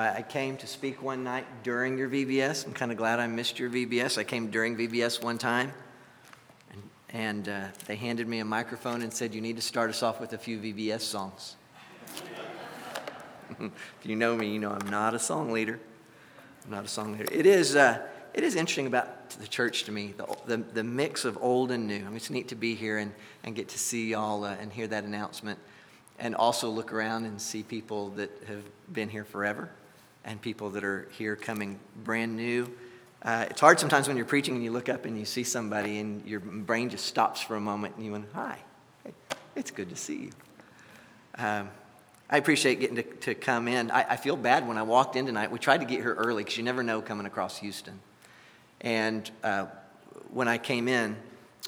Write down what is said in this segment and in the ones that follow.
I, came to speak one night during your VBS. I'm kind of glad I missed your VBS. I came during VBS one time, and, and uh, they handed me a microphone and said, You need to start us off with a few VBS songs. if you know me, you know I'm not a song leader. I'm not a song leader. It is, uh, it is interesting about the church to me, the, the, the, mix of old and new. I mean, it's neat to be here and, and get to see y'all uh, and hear that announcement and also look around and see people that have been here forever and people that are here coming brand new. Uh, it's hard sometimes when you're preaching and you look up and you see somebody and your brain just stops for a moment and you went, Hi, hey, it's good to see you. Um, I appreciate getting to, to come in. I, I, feel bad when I walked in tonight. We tried to get here early because you never know coming across Houston. And uh, when I came in,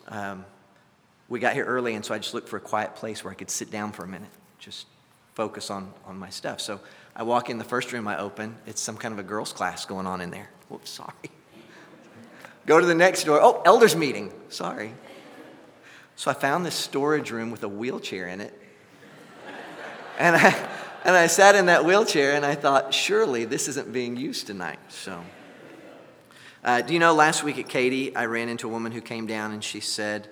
um, we got here early, and so I just looked for a quiet place where I could sit down for a minute just focus on, on my stuff. So I walk in the first room I open, it's some kind of a girls' class going on in there. Whoops, sorry. Go to the next door. Oh, elders meeting. Sorry. So I found this storage room with a wheelchair in it. And I, and I sat in that wheelchair and I thought, surely this isn't being used tonight. So, uh, do you know, last week at Katy, I ran into a woman who came down and she said,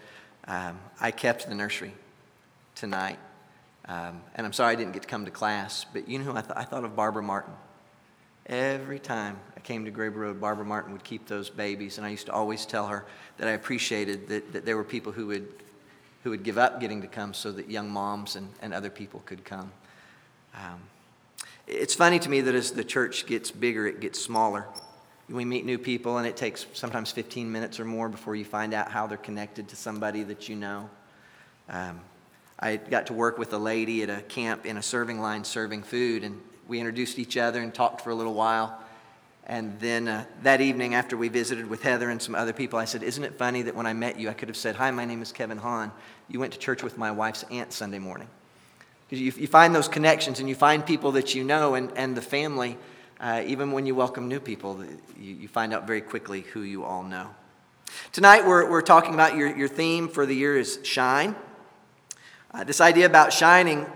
um, I kept the nursery tonight um, and I'm sorry I didn't get to come to class, but you know I, th- I thought of Barbara Martin. Every time I came to Graber Road, Barbara Martin would keep those babies, and I used to always tell her that I appreciated that, that there were people who would, who would give up getting to come so that young moms and, and other people could come. Um, it's funny to me that as the church gets bigger, it gets smaller. We meet new people, and it takes sometimes 15 minutes or more before you find out how they're connected to somebody that you know. Um, I got to work with a lady at a camp in a serving line serving food, and we introduced each other and talked for a little while. And then uh, that evening, after we visited with Heather and some other people, I said, Isn't it funny that when I met you, I could have said, Hi, my name is Kevin Hahn. You went to church with my wife's aunt Sunday morning. Because you, you, find those connections and you find people that you know and, and the family, uh, even when you welcome new people, you, you find out very quickly who you all know. Tonight, we're, we're talking about your, your theme for the year is shine. Uh, this idea about shining,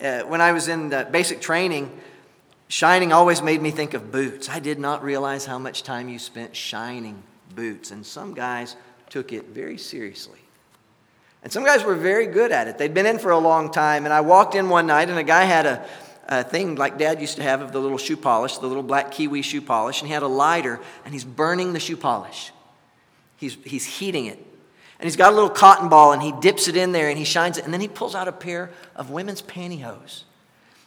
uh, when I was in basic training, shining always made me think of boots. I did not realize how much time you spent shining boots, and some guys took it very seriously. And some guys were very good at it. They'd been in for a long time, and I walked in one night, and a guy had a, a thing like dad used to have of the little shoe polish, the little black kiwi shoe polish, and he had a lighter, and he's burning the shoe polish. He's, he's heating it and he's got a little cotton ball and he dips it in there and he shines it. And then he pulls out a pair of women's pantyhose.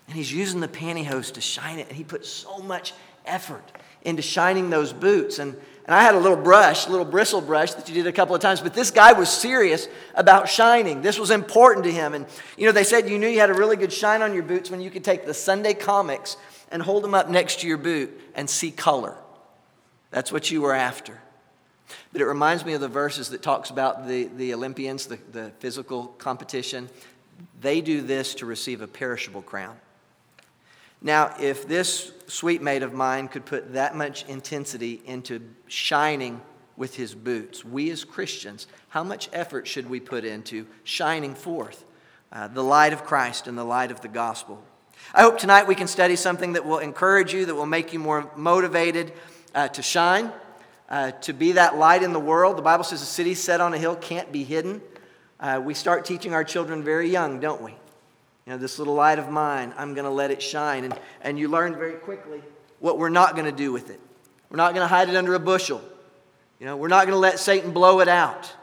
And he's using the pantyhose to shine it. And he put so much effort into shining those boots. And, and I had a little brush, a little bristle brush that you did a couple of times. But this guy was serious about shining. This was important to him. And, you know, they said you knew you had a really good shine on your boots when you could take the Sunday comics and hold them up next to your boot and see color. That's what you were after. But it reminds me of the verses that talks about the, the Olympians, the, the physical competition. They do this to receive a perishable crown. Now, if this sweet mate of mine could put that much intensity into shining with his boots, we as Christians, how much effort should we put into shining forth uh, the light of Christ and the light of the gospel? I hope tonight we can study something that will encourage you, that will make you more motivated uh, to shine uh, to be that light in the world. The Bible says a city set on a hill can't be hidden. Uh, we start teaching our children very young, don't we? You know, this little light of mine, I'm going to let it shine. And, and you learn very quickly what we're not going to do with it. We're not going to hide it under a bushel. You know, we're not going to let Satan blow it out.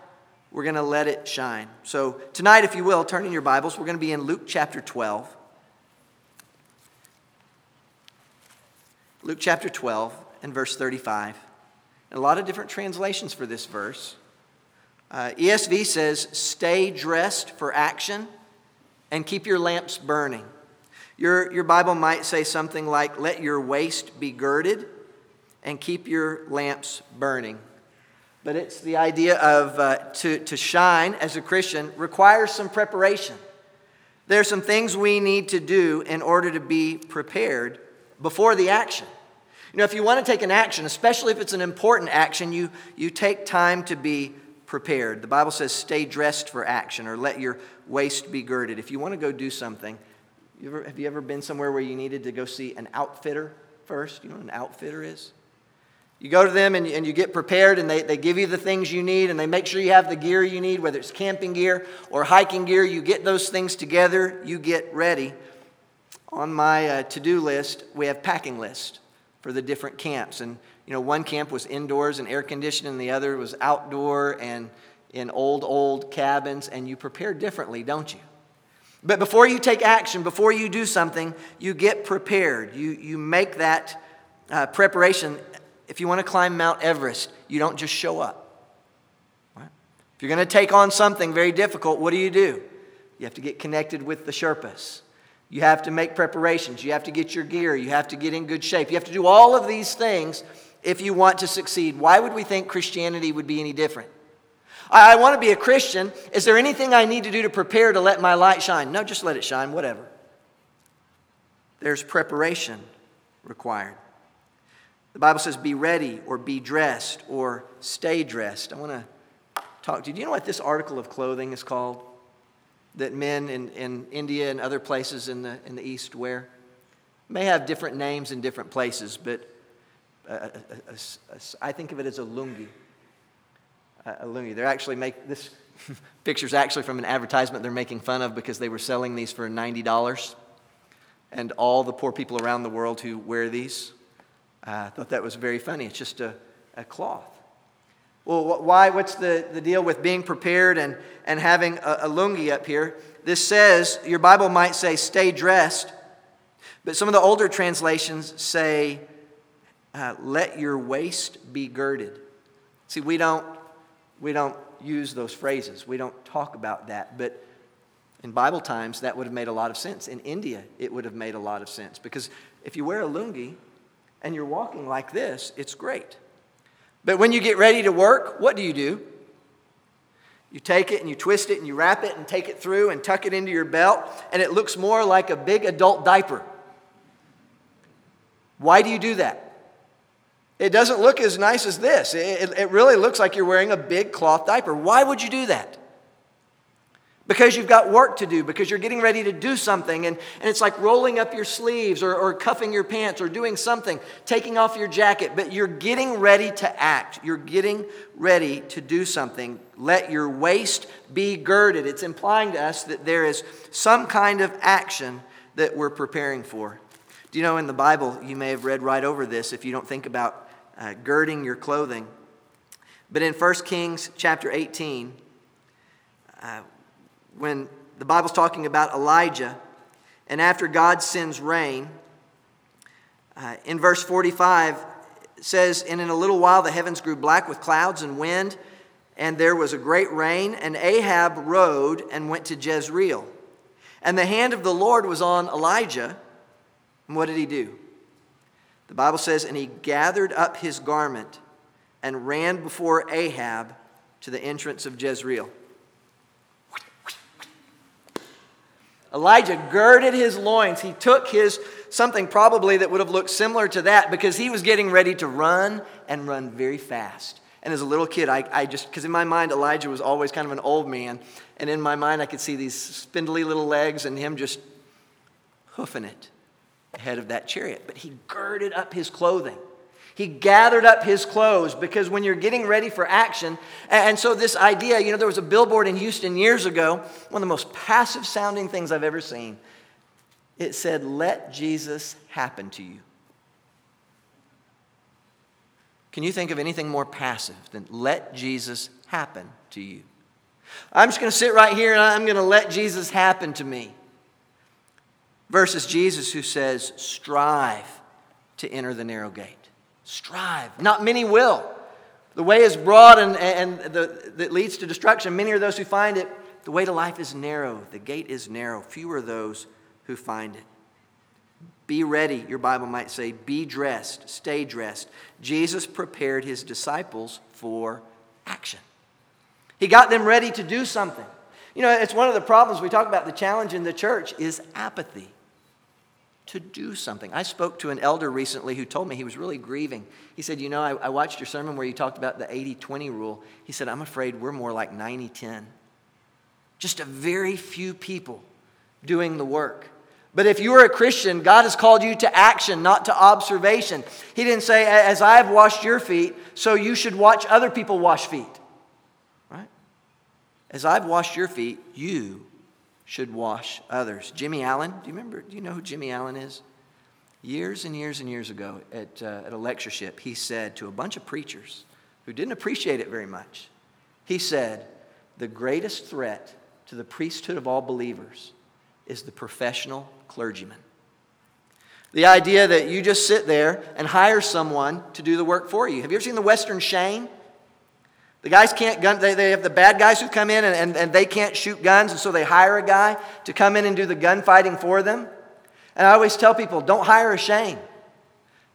We're going to let it shine. So, tonight, if you will, turn in your Bibles. We're going to be in Luke chapter 12. Luke chapter 12 and verse 35 a lot of different translations for this verse. Uh, ESV says, Stay dressed for action and keep your lamps burning. Your, your Bible might say something like, Let your waist be girded and keep your lamps burning. But it's the idea of uh, to, to shine as a Christian requires some preparation. There are some things we need to do in order to be prepared before the action. You know, if you want to take an action, especially if it's an important action, you, you take time to be prepared. The Bible says, stay dressed for action or let your waist be girded. If you want to go do something, you ever, have you ever been somewhere where you needed to go see an outfitter? first? You know what an outfitter is? You go to them and, and you get prepared, and they, they give you the things you need, and they make sure you have the gear you need, whether it's camping gear or hiking gear. You get those things together, you get ready. On my uh, to do list, we have packing list for the different camps. And, you know, one camp was indoors and air conditioned, and the other was outdoor and in old, old cabins, and you prepare differently, don't you? But before you take action, before you do something, you get prepared. You, you make that uh, preparation if you want to climb Mount Everest, you don't just show up. Right? If you're going to take on something very difficult, what do you do? You have to get connected with the Sherpas. You have to make preparations. You have to get your gear. You have to get in good shape. You have to do all of these things if you want to succeed. Why would we think Christianity would be any different? I, I want to be a Christian. Is there anything I need to do to prepare to let my light shine? No, just let it shine, whatever. There's preparation required. The Bible says, be ready or be dressed or stay dressed. I want to talk to you. Do you know what this article of clothing is called? That men in, in India and other places in the, in the East wear? May have different names in different places, but uh, uh, uh, uh I think of it as a lungi. a lungi. They're actually make this picture's actually from an advertisement they're making fun of because they were selling these for $90. And all the poor people around the world who wear these I thought that was very funny. It's just a, a cloth. Well, why? What's the, the deal with being prepared and, and having a, a lungi up here? This says, your Bible might say, stay dressed, but some of the older translations say, uh, let your waist be girded. See, we don't, we don't use those phrases, we don't talk about that, but in Bible times, that would have made a lot of sense. In India, it would have made a lot of sense because if you wear a lungi, and you're walking like this, it's great. But when you get ready to work, what do you do? You take it and you twist it and you wrap it and take it through and tuck it into your belt, and it looks more like a big adult diaper. Why do you do that? It doesn't look as nice as this. It, it, really looks like you're wearing a big cloth diaper. Why would you do that? Because you've got work to do, because you're getting ready to do something, and, and it's like rolling up your sleeves or, or cuffing your pants or doing something, taking off your jacket, but you're getting ready to act. You're getting ready to do something. Let your waist be girded. It's implying to us that there is some kind of action that we're preparing for. Do you know in the Bible, you may have read right over this if you don't think about uh, girding your clothing. But in 1 Kings chapter 18, uh, when the Bible's talking about Elijah, and after God sends rain, uh, in verse 45, it says, And in a little while the heavens grew black with clouds and wind, and there was a great rain, and Ahab rode and went to Jezreel. And the hand of the Lord was on Elijah. And what did he do? The Bible says, And he gathered up his garment and ran before Ahab to the entrance of Jezreel. Elijah girded his loins. He took his something probably that would have looked similar to that because he was getting ready to run and run very fast. And as a little kid, I, I just, because in my mind, Elijah was always kind of an old man. And in my mind, I could see these spindly little legs and him just hoofing it ahead of that chariot. But he girded up his clothing. He gathered up his clothes because when you're getting ready for action, and so this idea, you know, there was a billboard in Houston years ago, one of the most passive sounding things I've ever seen. It said, Let Jesus happen to you. Can you think of anything more passive than let Jesus happen to you? I'm just going to sit right here and I'm going to let Jesus happen to me. Versus Jesus who says, strive to enter the narrow gate. Strive. Not many will. The way is broad and, and the, that leads to destruction. Many are those who find it. The way to life is narrow. The gate is narrow. Few are those who find it. Be ready, your Bible might say. Be dressed. Stay dressed. Jesus prepared his disciples for action. He got them ready to do something. You know, it's one of the problems we talk about the challenge in the church is apathy to do something. I spoke to an elder recently who told me he was really grieving. He said, You know, I, I watched your sermon where you talked about the 80 20 rule. He said, I'm afraid we're more like 90 10. Just a very few people doing the work. But if you are a Christian, God has called you to action, not to observation. He didn't say, As I have washed your feet, so you should watch other people wash feet. Right? As I've washed your feet, you should wash others. Jimmy Allen, do you remember? Do you know who Jimmy Allen is? Years and years and years ago at, uh, at a lectureship, he said to a bunch of preachers who didn't appreciate it very much, he said, The greatest threat to the priesthood of all believers is the professional clergyman. The idea that you just sit there and hire someone to do the work for you. Have you ever seen the Western Shane? The guys can't gun, they, they have the bad guys who come in and, and, and they can't shoot guns, and so they hire a guy to come in and do the gunfighting for them. And I always tell people, don't hire a Shane.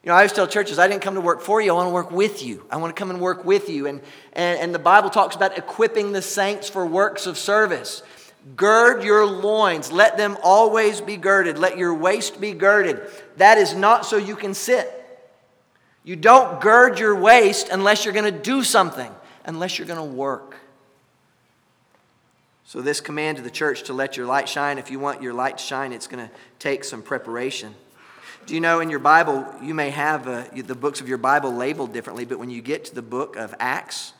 You know, I always tell churches, I didn't come to work for you, I want to work with you. I want to come and work with you. And, and, and the Bible talks about equipping the saints for works of service. Gird your loins. Let them always be girded. Let your waist be girded. That is not so you can sit. You don't gird your waist unless you're going to do something, unless you're going to work. So, this command to the church to let your light shine, if you want your light to shine, it's going to take some preparation. Do you know in your Bible, you may have uh, the books of your Bible labeled differently, but when you get to the book of Acts,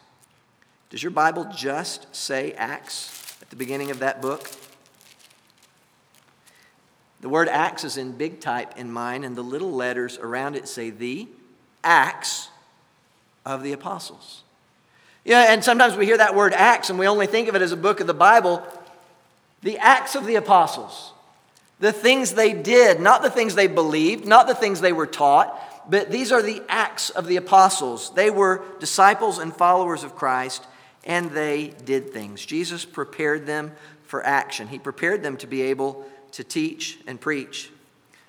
does your Bible just say Acts? at the beginning of that book. The word Acts is in big type in mine, and the little letters around it say the Acts of the Apostles. Yeah, and sometimes we hear that word Acts and we only think of it as a book of the Bible. The Acts of the Apostles, the things they did, not the things they believed, not the things they were taught, but these are the Acts of the Apostles. They were disciples and followers of Christ and they did things. Jesus prepared them for action. He prepared them to be able to teach and preach.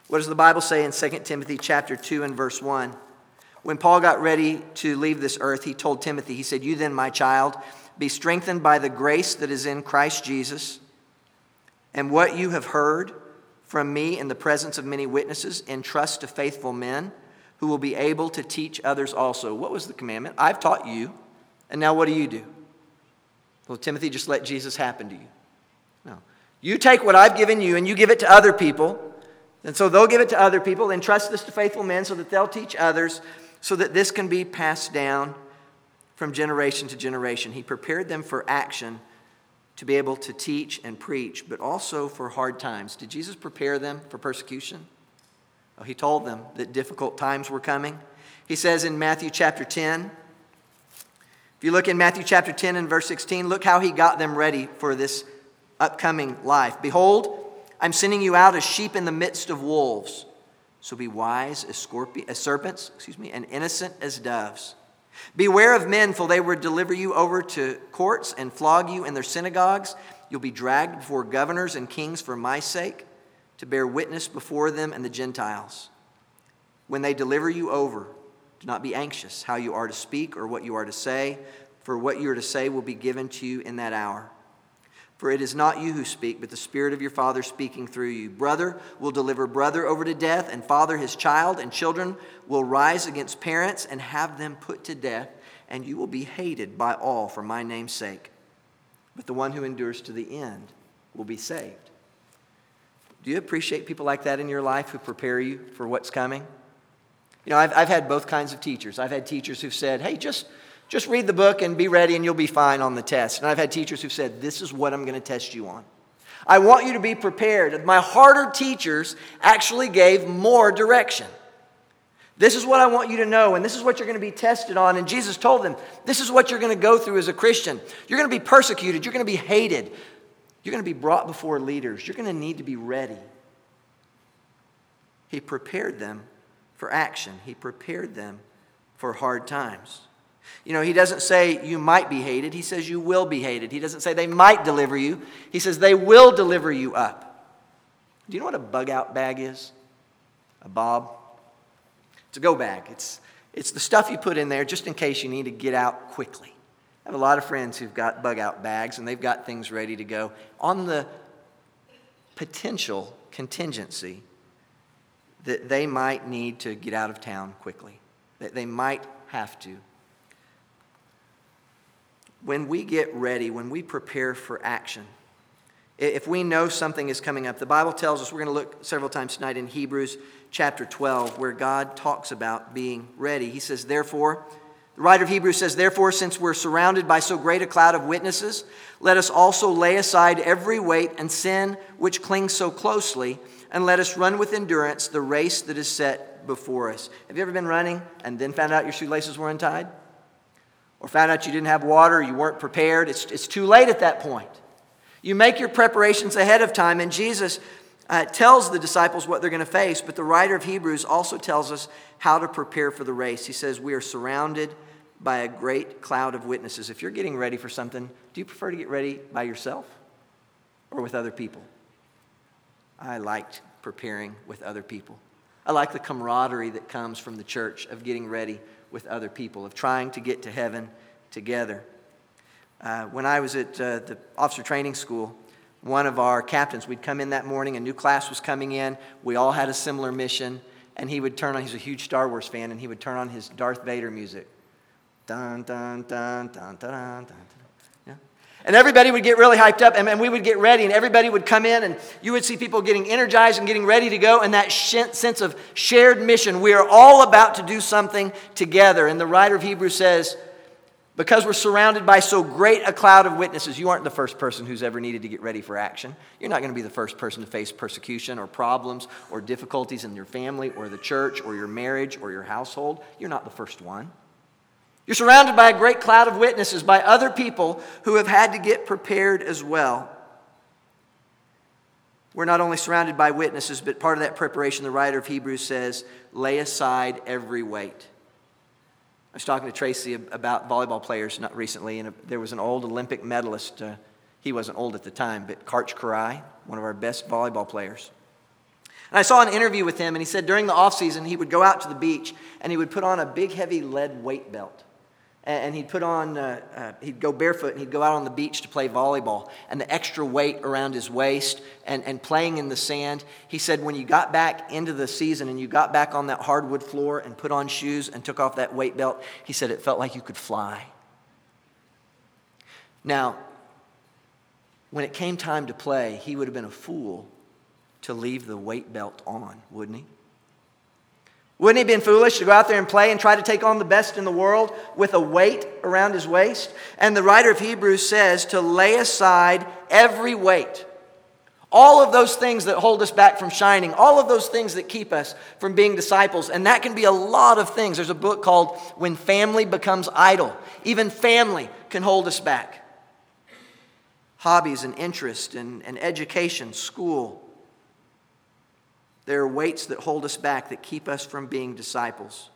What does the Bible say in 2 Timothy chapter 2 and verse 1? When Paul got ready to leave this earth, he told Timothy, he said, "You then, my child, be strengthened by the grace that is in Christ Jesus, and what you have heard from me in the presence of many witnesses, entrust to faithful men who will be able to teach others also." What was the commandment? I've taught you, and now what do you do? Well, Timothy, just let Jesus happen to you. No. You take what I've given you and you give it to other people. And so they'll give it to other people. Entrust this to faithful men so that they'll teach others, so that this can be passed down from generation to generation. He prepared them for action to be able to teach and preach, but also for hard times. Did Jesus prepare them for persecution? He told them that difficult times were coming. He says in Matthew chapter 10, if you look in Matthew chapter 10 and verse 16, look how he got them ready for this upcoming life. Behold, I'm sending you out as sheep in the midst of wolves. So be wise as, as serpents, excuse me, and innocent as doves. Beware of men, for they will deliver you over to courts and flog you in their synagogues. You'll be dragged before governors and kings for my sake, to bear witness before them and the Gentiles. When they deliver you over, do not be anxious how you are to speak or what you are to say, for what you are to say will be given to you in that hour. For it is not you who speak, but the Spirit of your Father speaking through you. Brother will deliver brother over to death, and father his child, and children will rise against parents and have them put to death, and you will be hated by all for my name's sake. But the one who endures to the end will be saved. Do you appreciate people like that in your life who prepare you for what's coming? You know, I've, I've had both kinds of teachers. I've had teachers who've said, hey, just, just read the book and be ready and you'll be fine on the test. And I've had teachers who've said, this is what I'm going to test you on. I want you to be prepared. My harder teachers actually gave more direction. This is what I want you to know, and this is what you're going to be tested on. And Jesus told them, This is what you're going to go through as a Christian. You're going to be persecuted, you're going to be hated, you're going to be brought before leaders, you're going to need to be ready. He prepared them for action. He prepared them for hard times. You know, he doesn't say you might be hated, he says you will be hated. He doesn't say they might deliver you, he says they will deliver you up. Do you know what a bug out bag is? A bob? It's a go bag. It's, it's the stuff you put in there just in case you need to get out quickly. I have a lot of friends who've got bug out bags and they've got things ready to go on the potential contingency that they might need to get out of town quickly, that they might have to. When we get ready, when we prepare for action, If we know something is coming up, the Bible tells us, we're going to look several times tonight in Hebrews chapter 12, where God talks about being ready. He says, Therefore, the writer of Hebrews says, Therefore, since we're surrounded by so great a cloud of witnesses, let us also lay aside every weight and sin which clings so closely, and let us run with endurance the race that is set before us. Have you ever been running and then found out your shoelaces were untied? Or found out you didn't have water, you weren't prepared? It's, it's too late at that point. You make your preparations ahead of time, and Jesus uh, tells the disciples what they're going to face, but the writer of Hebrews also tells us how to prepare for the race. He says, We are surrounded by a great cloud of witnesses. If you're getting ready for something, do you prefer to get ready by yourself or with other people? I liked preparing with other people. I like the camaraderie that comes from the church of getting ready with other people, of trying to get to heaven together. Uh, when I was at uh, the officer training school, one of our captains, we'd come in that morning, a new class was coming in. We all had a similar mission, and he would turn on, he's a huge Star Wars fan, and he would turn on his Darth Vader music. Dun, dun, dun, dun, dun, dun, dun. And everybody would get really hyped up, and, and we would get ready, and everybody would come in, and you would see people getting energized and getting ready to go, and that sh- sense of shared mission. We are all about to do something together. And the writer of Hebrews says, because we're surrounded by so great a cloud of witnesses, you aren't the first person who's ever needed to get ready for action. You're not going to be the first person to face persecution or problems or difficulties in your family or the church or your marriage or your household. You're not the first one. You're surrounded by a great cloud of witnesses, by other people who have had to get prepared as well. We're not only surrounded by witnesses, but part of that preparation, the writer of Hebrews says, lay aside every weight. I was talking to Tracy about volleyball players not recently, and there was an old Olympic medalist. Uh, he wasn't old at the time, but Karch Kiraly, one of our best volleyball players. And I saw an interview with him, and he said during the off season he would go out to the beach and he would put on a big, heavy lead weight belt and he'd put on uh, uh, he'd go barefoot and he'd go out on the beach to play volleyball and the extra weight around his waist and, and playing in the sand. He said when you got back into the season and you got back on that hardwood floor and put on shoes and took off that weight belt he said it felt like you could fly. Now when it came time to play he would have been a fool to leave the weight belt on wouldn't he wouldn't he have been foolish to go out there and play and try to take on the best in the world with a weight around his waist? And the writer of Hebrews says to lay aside every weight. All of those things that hold us back from shining, all of those things that keep us from being disciples. And that can be a lot of things. There's a book called When Family Becomes Idol. Even family can hold us back. Hobbies and interest and, and education, school, there are weights that hold us back, that keep us from being disciples.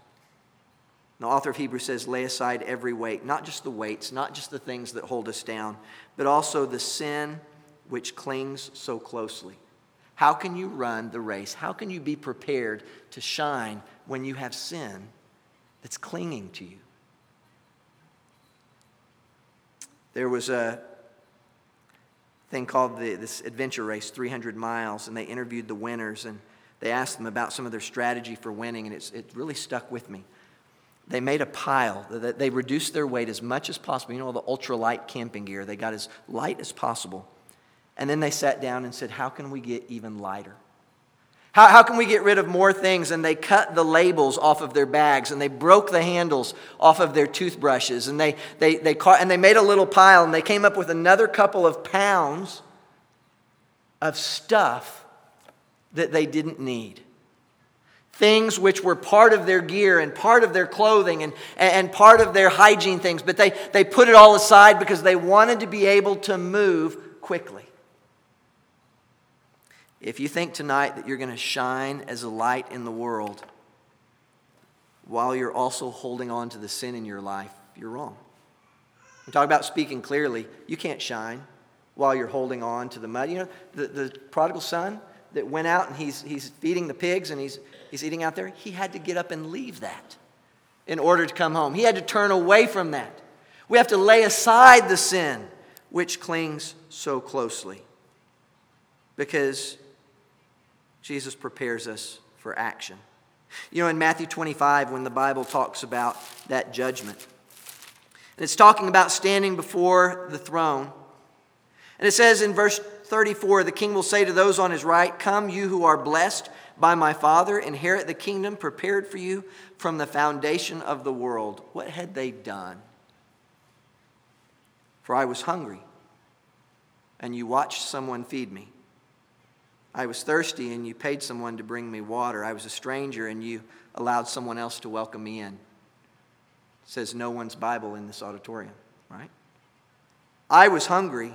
The author of Hebrews says, lay aside every weight, not just the weights, not just the things that hold us down, but also the sin which clings so closely. How can you run the race? How can you be prepared to shine when you have sin that's clinging to you? There was a thing called the, this adventure race, 300 miles, and they interviewed the winners. And they asked them about some of their strategy for winning, and it's, it really stuck with me. They made a pile. They reduced their weight as much as possible. You know, all the ultralight camping gear, they got as light as possible. And then they sat down and said, How can we get even lighter? How, how can we get rid of more things? And they cut the labels off of their bags and they broke the handles off of their toothbrushes and they, they, they, caught, and they made a little pile and they came up with another couple of pounds of stuff that they didn't need. Things which were part of their gear and part of their clothing and, and part of their hygiene things, but they, they put it all aside because they wanted to be able to move quickly. If you think tonight that you're going to shine as a light in the world while you're also holding on to the sin in your life, you're wrong. We talk about speaking clearly. You can't shine while you're holding on to the mud. You know, the, the prodigal son, that went out and he's, he's feeding the pigs and he's, he's eating out there, he had to get up and leave that in order to come home. He had to turn away from that. We have to lay aside the sin which clings so closely because Jesus prepares us for action. You know, in Matthew 25, when the Bible talks about that judgment, and it's talking about standing before the throne. And it says in verse 34 the king will say to those on his right, Come, you who are blessed by my Father, inherit the kingdom prepared for you from the foundation of the world. What had they done? For I was hungry, and you watched someone feed me. I was thirsty, and you paid someone to bring me water. I was a stranger, and you allowed someone else to welcome me in. It says no one's Bible in this auditorium, right? I was hungry,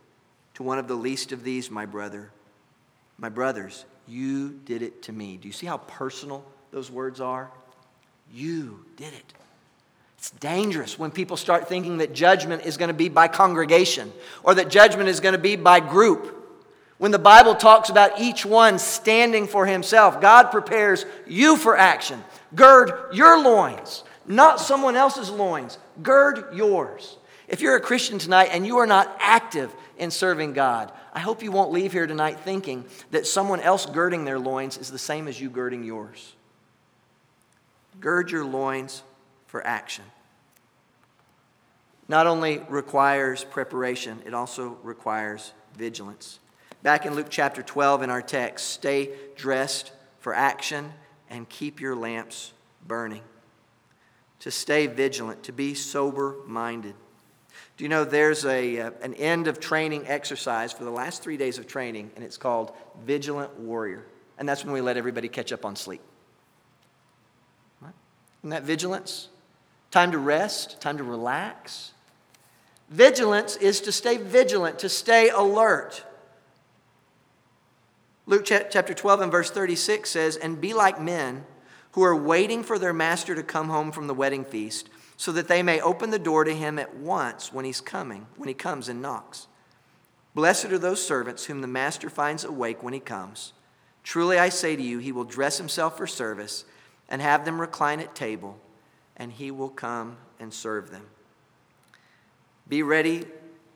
to one of the least of these, my brother, my brothers, you did it to me. Do you see how personal those words are? You did it. It's dangerous when people start thinking that judgment is going to be by congregation or that judgment is going to be by group. When the Bible talks about each one standing for himself, God prepares you for action. Gird your loins, not someone else's loins. Gird yours. If you're a Christian tonight and you are not active in serving God, I hope you won't leave here tonight thinking that someone else girding their loins is the same as you girding yours. Gird your loins for action. Not only requires preparation, it also requires vigilance. Back in Luke chapter 12 in our text, stay dressed for action and keep your lamps burning. To stay vigilant, to be sober minded. Do you know there's a, uh, an end of training exercise for the last three days of training, and it's called Vigilant Warrior. And that's when we let everybody catch up on sleep. Right? Isn't that vigilance? Time to rest, time to relax. Vigilance is to stay vigilant, to stay alert. Luke chapter 12 and verse 36 says, And be like men who are waiting for their master to come home from the wedding feast so that they may open the door to him at once when he's coming, when he comes and knocks. Blessed are those servants whom the master finds awake when he comes. Truly I say to you, he will dress himself for service and have them recline at table, and he will come and serve them. Be ready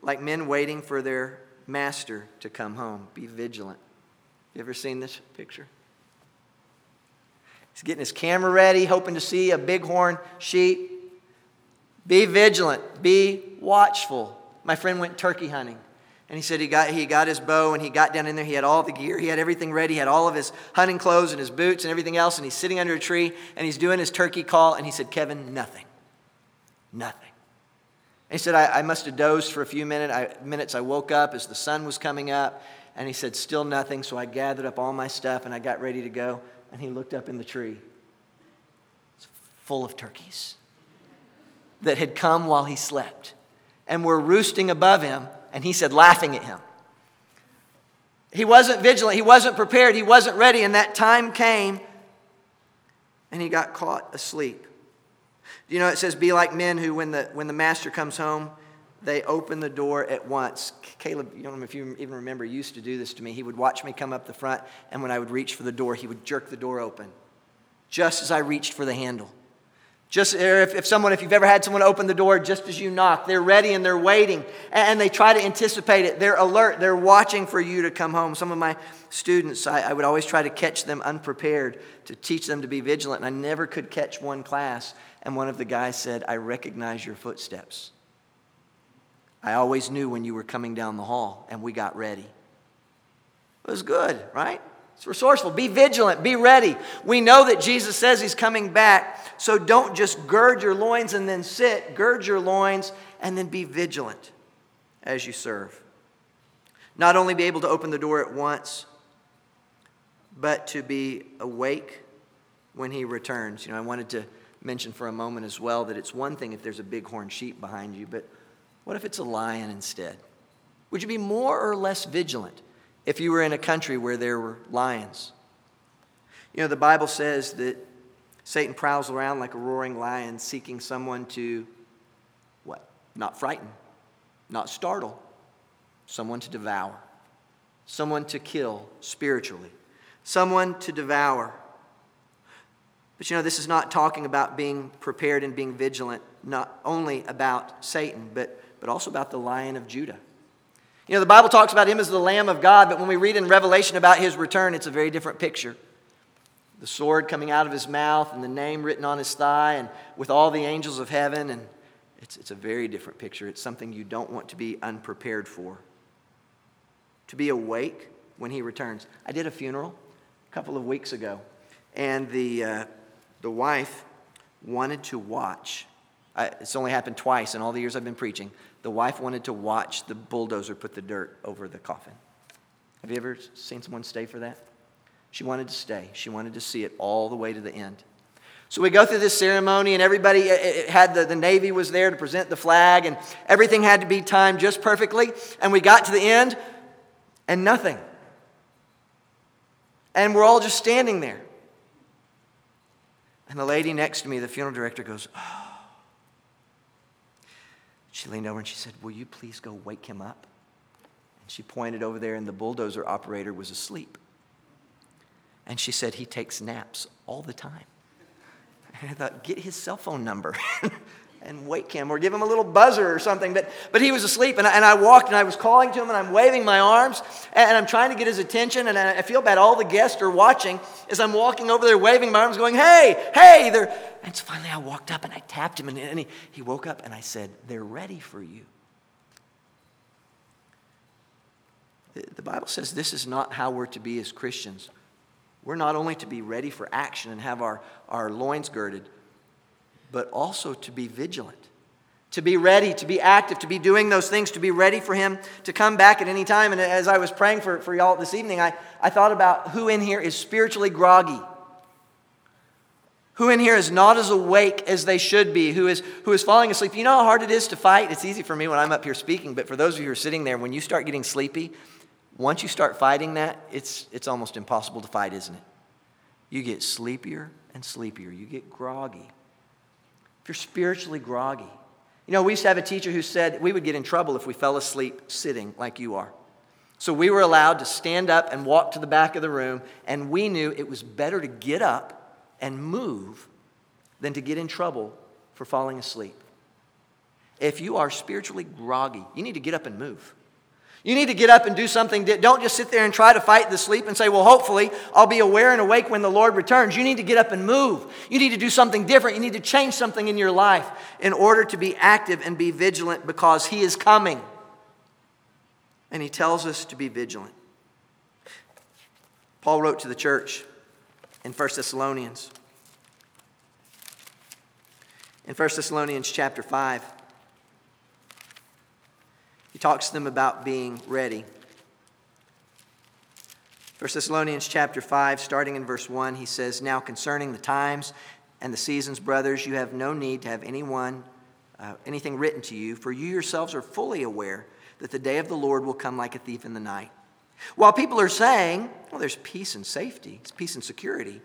like men waiting for their master to come home. Be vigilant. You ever seen this picture? He's getting his camera ready, hoping to see a bighorn sheep. Be vigilant, be watchful. My friend went turkey hunting. And he said he got, he got his bow and he got down in there. He had all the gear. He had everything ready. He had all of his hunting clothes and his boots and everything else. And he's sitting under a tree and he's doing his turkey call. And he said, Kevin, nothing. Nothing. And he said, I, I must have dozed for a few minute, I, minutes. I woke up as the sun was coming up. And he said, Still nothing. So I gathered up all my stuff and I got ready to go. And he looked up in the tree. It's full of turkeys that had come while he slept and were roosting above him, and he said, laughing at him. He wasn't vigilant, he wasn't prepared, he wasn't ready, and that time came and he got caught asleep. You know, it says, Be like men who, when the, when the master comes home, they open the door at once. Caleb, you don't know if you even remember, used to do this to me. He would watch me come up the front, and when I would reach for the door, he would jerk the door open just as I reached for the handle. Just uh, if, if someone, if you've ever had someone open the door just as you knock, they're ready and they're waiting and they try to anticipate it. They're alert. They're watching for you to come home. Some of my students, I, I would always try to catch them unprepared to teach them to be vigilant. And I never could catch one class. And one of the guys said, I recognize your footsteps. I always knew when you were coming down the hall and we got ready. It was good, right? It's resourceful. Be vigilant. Be ready. We know that Jesus says he's coming back, so don't just gird your loins and then sit. Gird your loins and then be vigilant as you serve. Not only be able to open the door at once, but to be awake when he returns. You know, I wanted to mention for a moment as well that it's one thing if there's a bighorn sheep behind you, but what if it's a lion instead? Would you be more or less vigilant? If you were in a country where there were lions. You know, the Bible says that Satan prowls around like a roaring lion seeking someone to what? Not frighten, not startle, someone to devour. someone to kill spiritually, someone to devour. But you know, this is not talking about being prepared and being vigilant, not only about Satan, but, but also about the lion of Judah. You know, the Bible talks about him as the Lamb of God, but when we read in Revelation about his return, it's a very different picture. The sword coming out of his mouth and the name written on his thigh, and with all the angels of heaven. And it's, it's a very different picture. It's something you don't want to be unprepared for. To be awake when he returns. I did a funeral a couple of weeks ago, and the, uh, the wife wanted to watch. I, it's only happened twice in all the years I've been preaching. The wife wanted to watch the bulldozer put the dirt over the coffin. Have you ever seen someone stay for that? She wanted to stay. She wanted to see it all the way to the end. So we go through this ceremony, and everybody had the, the Navy was there to present the flag, and everything had to be timed just perfectly. And we got to the end, and nothing. And we're all just standing there. And the lady next to me, the funeral director, goes, Oh. She leaned over and she said, Will you please go wake him up? And she pointed over there, and the bulldozer operator was asleep. And she said, He takes naps all the time. And I thought, Get his cell phone number. and wake him or give him a little buzzer or something. But, but he was asleep, and I, and I walked and I was calling to him and I'm waving my arms and I'm trying to get his attention. And I feel bad. All the guests are watching as I'm walking over there, waving my arms, going, Hey, hey, they're. And so finally I walked up and I tapped him, and, and he, he woke up and I said, They're ready for you. The Bible says this is not how we're to be as Christians. We're not only to be ready for action and have our, our loins girded, but also to be vigilant, to be ready, to be active, to be doing those things, to be ready for Him to come back at any time. And as I was praying for, for y'all this evening, I, I thought about who in here is spiritually groggy. Who in here is not as awake as they should be? Who is, who is falling asleep? You know how hard it is to fight? It's easy for me when I'm up here speaking, but for those of you who are sitting there, when you start getting sleepy, once you start fighting that, it's, it's almost impossible to fight, isn't it? You get sleepier and sleepier. You get groggy if you're spiritually groggy. You know, we used to have a teacher who said we would get in trouble if we fell asleep sitting like you are. So we were allowed to stand up and walk to the back of the room, and we knew it was better to get up and move than to get in trouble for falling asleep. If you are spiritually groggy, you need to get up and move. You need to get up and do something. Don't just sit there and try to fight the sleep and say, well, hopefully I'll be aware and awake when the Lord returns. You need to get up and move. You need to do something different. You need to change something in your life in order to be active and be vigilant because He is coming. And He tells us to be vigilant. Paul wrote to the church in 1 Thessalonians. In 1 Thessalonians chapter 5, he talks to them about being ready. 1 Thessalonians chapter 5, starting in verse 1, he says, Now concerning the times and the seasons, brothers, you have no need to have anyone, uh, anything written to you, for you yourselves are fully aware that the day of the Lord will come like a thief in the night. While people are saying, well, there's peace and safety, it's peace and security,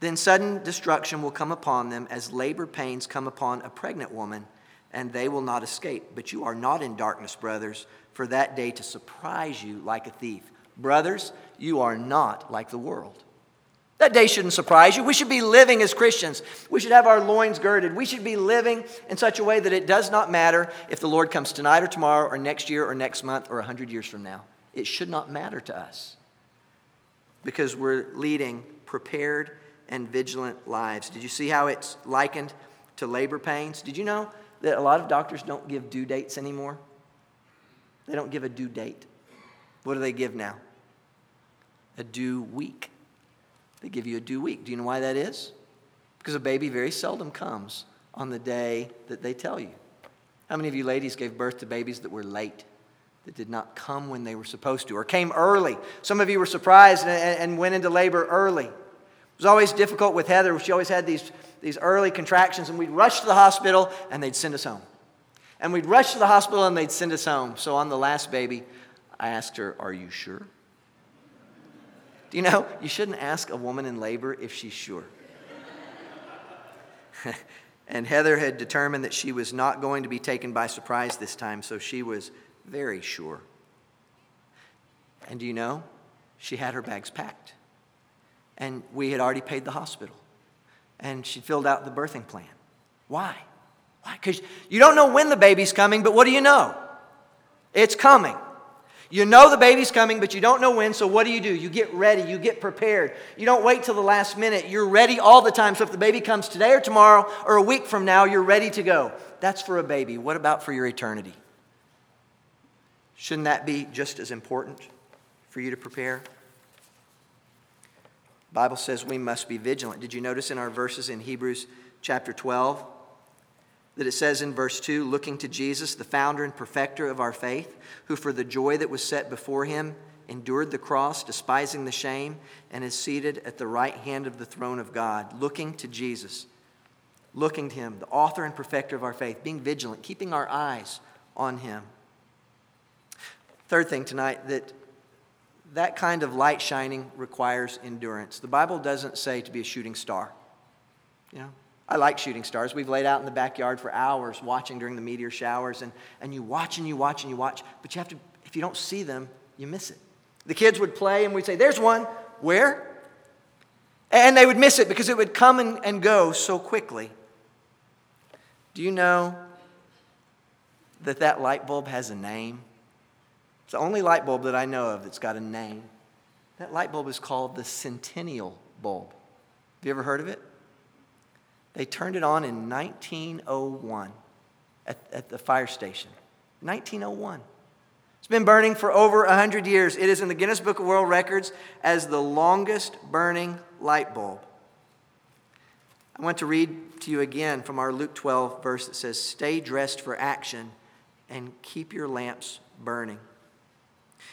then sudden destruction will come upon them as labor pains come upon a pregnant woman and they will not escape. But you are not in darkness, brothers, for that day to surprise you like a thief. Brothers, you are not like the world. That day shouldn't surprise you. We should be living as Christians. We should have our loins girded. We should be living in such a way that it does not matter if the Lord comes tonight or tomorrow or next year or next month or 100 years from now. It should not matter to us because we're leading prepared and vigilant lives. Did you see how it's likened to labor pains? Did you know that a lot of doctors don't give due dates anymore? They don't give a due date. What do they give now? A due week. They give you a due week. Do you know why that is? Because a baby very seldom comes on the day that they tell you. How many of you ladies gave birth to babies that were late, that did not come when they were supposed to, or came early? Some of you were surprised and, went into labor early. It was always difficult with Heather. She always had these these early contractions, and we'd rush to the hospital and they'd send us home. And we'd rush to the hospital and they'd send us home. So on the last baby, I asked her, Are you sure? Do you know, you shouldn't ask a woman in labor if she's sure. and Heather had determined that she was not going to be taken by surprise this time, so she was very sure. And do you know? She had her bags packed. And we had already paid the hospital. And she filled out the birthing plan. Why? Why? Because you don't know when the baby's coming, but what do you know? It's coming. You know the baby's coming, but you don't know when, so what do you do? You get ready, you get prepared. You don't wait till the last minute. You're ready all the time. So if the baby comes today or tomorrow or a week from now, you're ready to go. That's for a baby. What about for your eternity? Shouldn't that be just as important for you to prepare? Bible says we must be vigilant. Did you notice in our verses in Hebrews chapter 12 that it says in verse 2 looking to Jesus, the founder and perfecter of our faith, who for the joy that was set before him endured the cross, despising the shame, and is seated at the right hand of the throne of God, looking to Jesus, looking to him, the author and perfecter of our faith, being vigilant, keeping our eyes on him. Third thing tonight that that kind of light shining requires endurance. The Bible doesn't say to be a shooting star. You know, I like shooting stars. We've laid out in the backyard for hours watching during the meteor showers, and, and you watch and you watch and you watch, but you have to, if you don't see them, you miss it. The kids would play, and we'd say, There's one. Where? And they would miss it because it would come and, and go so quickly. Do you know that that light bulb has a name? It's the only light bulb that I know of that's got a name. That light bulb is called the Centennial bulb. Have you ever heard of it? They turned it on in 1901 at, at the fire station. 1901. It's been burning for over 100 years. It is in the Guinness Book of World Records as the longest burning light bulb. I want to read to you again from our Luke 12 verse that says, Stay dressed for action and keep your lamps burning.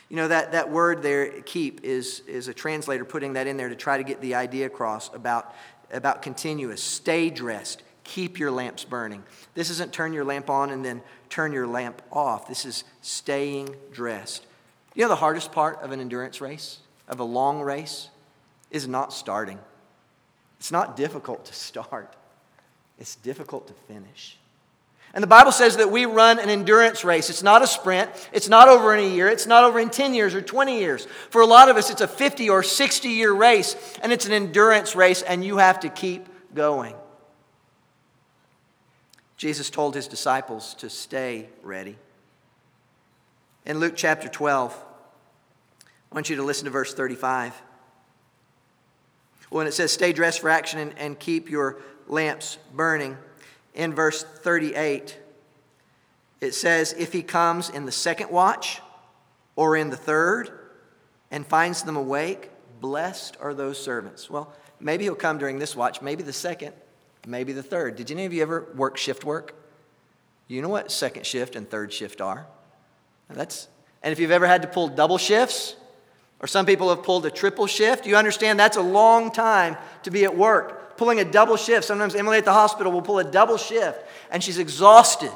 You know, that, that word there, keep, is, is a translator putting that in there to try to get the idea across about about continuous. Stay dressed. Keep your lamps burning. This isn't turn your lamp on and then turn your lamp off. This is staying dressed. You know, the hardest part of an endurance race, of a long race, is not starting. It's not difficult to start, it's difficult to finish. And the Bible says that we run an endurance race. It's not a sprint. It's not over in a year. It's not over in 10 years or 20 years. For a lot of us, it's a 50 or 60 year race, and it's an endurance race, and you have to keep going. Jesus told his disciples to stay ready. In Luke chapter 12, I want you to listen to verse 35. When it says, Stay dressed for action and, and keep your lamps burning in verse 38, it says, If he comes in the second watch or in the third and finds them awake, blessed are those servants. Well, maybe he'll come during this watch, maybe the second, maybe the third. Did any of you ever work shift work? You know what second shift and third shift are. That's, and if you've ever had to pull double shifts, or some people have pulled a triple shift, you understand that's a long time to be at work pulling a double shift. Sometimes Emily at the hospital will pull a double shift and she's exhausted.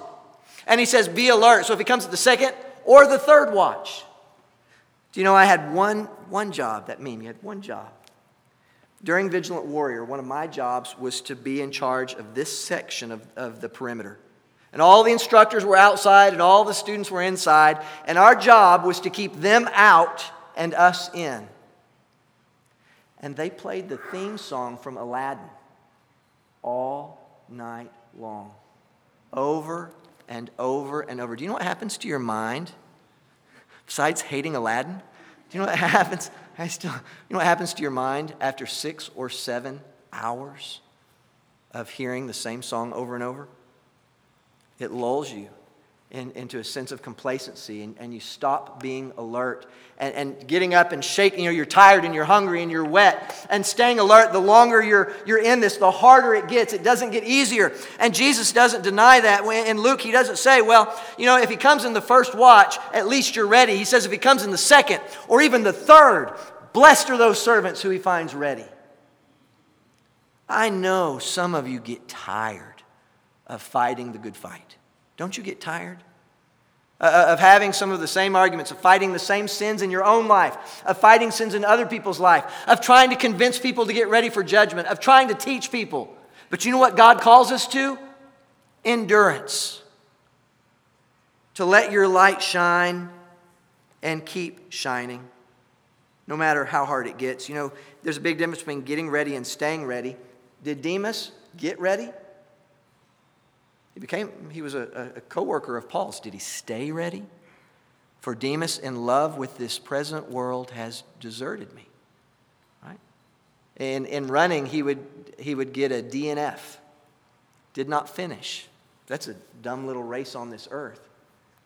And he says, Be alert. So if he comes at the second or the third watch, do you know I had one, one job, that meme, you had one job. During Vigilant Warrior, one of my jobs was to be in charge of this section of, of the perimeter. And all the instructors were outside and all the students were inside. And our job was to keep them out and us in and they played the theme song from Aladdin all night long, over and over and over. Do you know what happens to your mind besides hating Aladdin? Do you know what happens? I still, you know what happens to your mind after six or seven hours of hearing the same song over and over? It lulls you in, into a sense of complacency and, and you stop being alert and, and getting up and shaking. You know, you're tired and you're hungry and you're wet. And staying alert, the longer you're, you're in this, the harder it gets. It doesn't get easier. And Jesus doesn't deny that. In Luke, he doesn't say, well, you know, if he comes in the first watch, at least you're ready. He says if he comes in the second or even the third, blessed are those servants who he finds ready. I know some of you get tired of fighting the good fight. Don't you get tired? Uh, uh, of having some of the same arguments, of fighting the same sins in your own life, of fighting sins in other people's life, of trying to convince people to get ready for judgment, of trying to teach people. But you know what God calls us to? Endurance. To let your light shine and keep shining. no matter how hard it gets. You know, there's a big difference between getting ready and staying ready. Did Demas get ready? He became, he was a, a co-worker of Paul's. Did he stay ready? For Demas, in love with this present world, has deserted me. Right? And in running, he would, he would get a DNF. Did not finish. That's a dumb little race on this earth.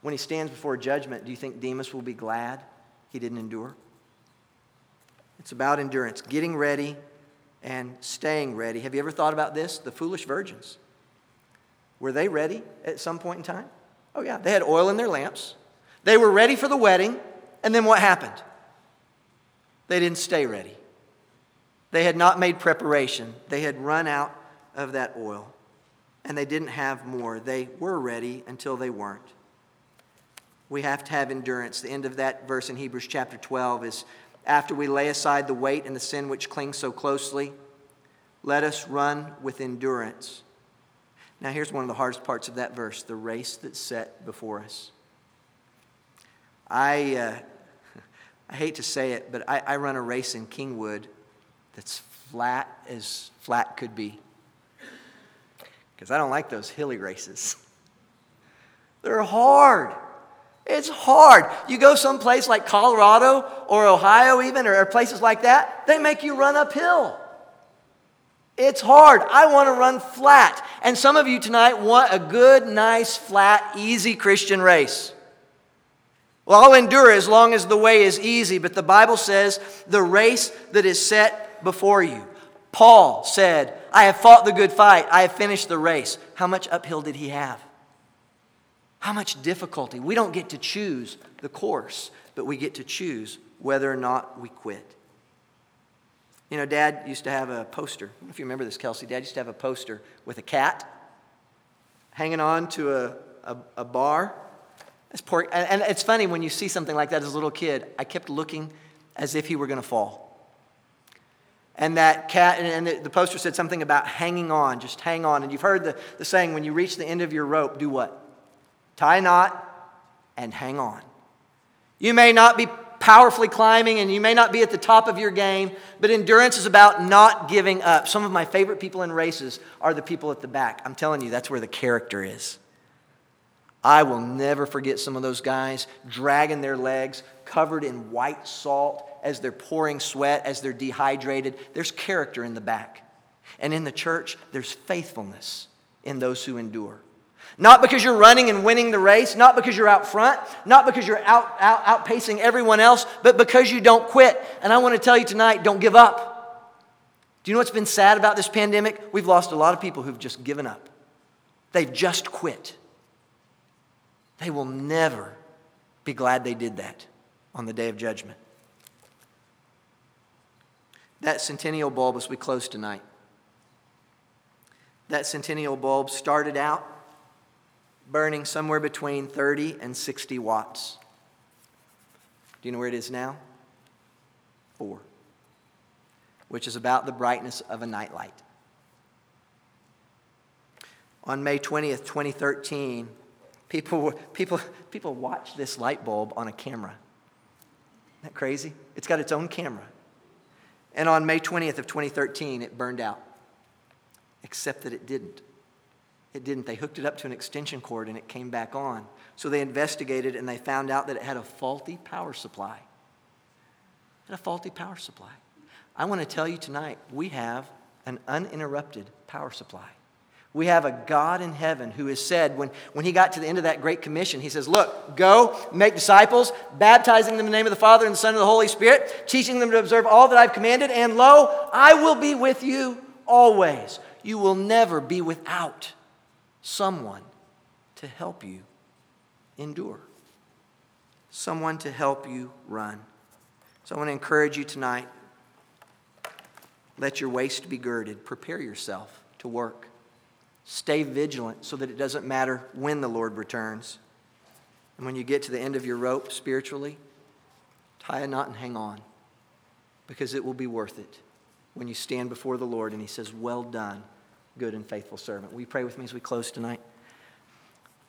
When he stands before judgment, do you think Demas will be glad he didn't endure? It's about endurance, getting ready and staying ready. Have you ever thought about this? The foolish virgins. Were they ready at some point in time? Oh, yeah. They had oil in their lamps. They were ready for the wedding. And then what happened? They didn't stay ready. They had not made preparation. They had run out of that oil. And they didn't have more. They were ready until they weren't. We have to have endurance. The end of that verse in Hebrews chapter 12 is after we lay aside the weight and the sin which clings so closely, let us run with endurance now, here's one of the hardest parts of that verse the race that's set before us. I, uh, I hate to say it, but I, I run a race in Kingwood that's flat as flat could be. Because I don't like those hilly races. They're hard. It's hard. You go someplace like Colorado or Ohio, even, or places like that, they make you run uphill. It's hard. I want to run flat. And some of you tonight want a good, nice, flat, easy Christian race. Well, I'll endure as long as the way is easy, but the Bible says the race that is set before you. Paul said, I have fought the good fight, I have finished the race. How much uphill did he have? How much difficulty? We don't get to choose the course, but we get to choose whether or not we quit. You know, Dad used to have a poster. if you remember this, Kelsey. Dad used to have a poster with a cat hanging on to a, a, a bar. That's poor. And, it's funny when you see something like that as a little kid. I kept looking as if he were going to fall. And that cat, and the poster said something about hanging on, just hang on. And you've heard the, the saying when you reach the end of your rope, do what? Tie a knot and hang on. You may not be powerfully climbing and you may not be at the top of your game, but endurance is about not giving up. Some of my favorite people in races are the people at the back. I'm telling you, that's where the character is. I will never forget some of those guys dragging their legs covered in white salt as they're pouring sweat, as they're dehydrated. There's character in the back. And in the church, there's faithfulness in those who endure. Not because you're running and winning the race, not because you're out front, not because you're out, out, outpacing everyone else, but because you don't quit. And I want to tell you tonight don't give up. Do you know what's been sad about this pandemic? We've lost a lot of people who've just given up. They've just quit. They will never be glad they did that on the day of judgment. That centennial bulb, as we close tonight, that centennial bulb started out burning somewhere between 30 and 60 watts. Do you know where it is now? Four, which is about the brightness of a nightlight. On May 20th, 2013, people, people, people watched this light bulb on a camera. Isn't that crazy? It's got its own camera. And on May 20th of 2013, it burned out, except that it didn't. It didn't. They hooked it up to an extension cord and it came back on. So they investigated and they found out that it had a faulty power supply. It had a faulty power supply. I want to tell you tonight, we have an uninterrupted power supply. We have a God in heaven who has said, when, when he got to the end of that great commission, he says, Look, go, make disciples, baptizing them in the name of the Father and the Son and the Holy Spirit, teaching them to observe all that I've commanded, and lo, I will be with you always. You will never be without someone to help you endure, someone to help you run. So I want to encourage you tonight let your waist be girded, prepare yourself to work. Stay vigilant so that it doesn't matter when the Lord returns. And when you get to the end of your rope spiritually, tie a knot and hang on because it will be worth it when you stand before the Lord and He says, Well done good and faithful servant. Will you pray with me as we close tonight?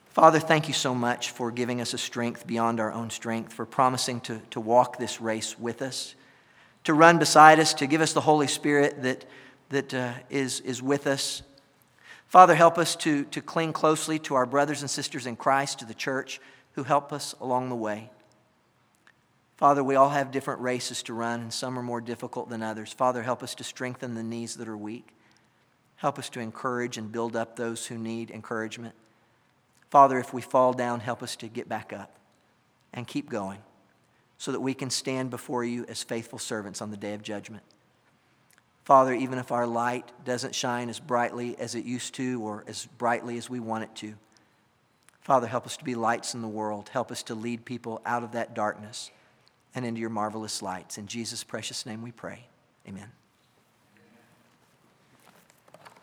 Father, thank you so much for giving us a strength beyond our own strength, for promising to, to walk this race with us, to run beside us, to give us the Holy Spirit that, that uh, is is with us. Father, help us to, to cling closely to our brothers and sisters in Christ, to the church, who help us along the way. Father, we all have different races to run, and some are more difficult than others. Father, help us to strengthen the knees that are weak. Help us to encourage and build up those who need encouragement. Father, if we fall down, help us to get back up and keep going so that we can stand before you as faithful servants on the day of judgment. Father, even if our light doesn't shine as brightly as it used to or as brightly as we want it to, Father, help us to be lights in the world. Help us to lead people out of that darkness and into your marvelous lights. In Jesus' precious name we pray. Amen.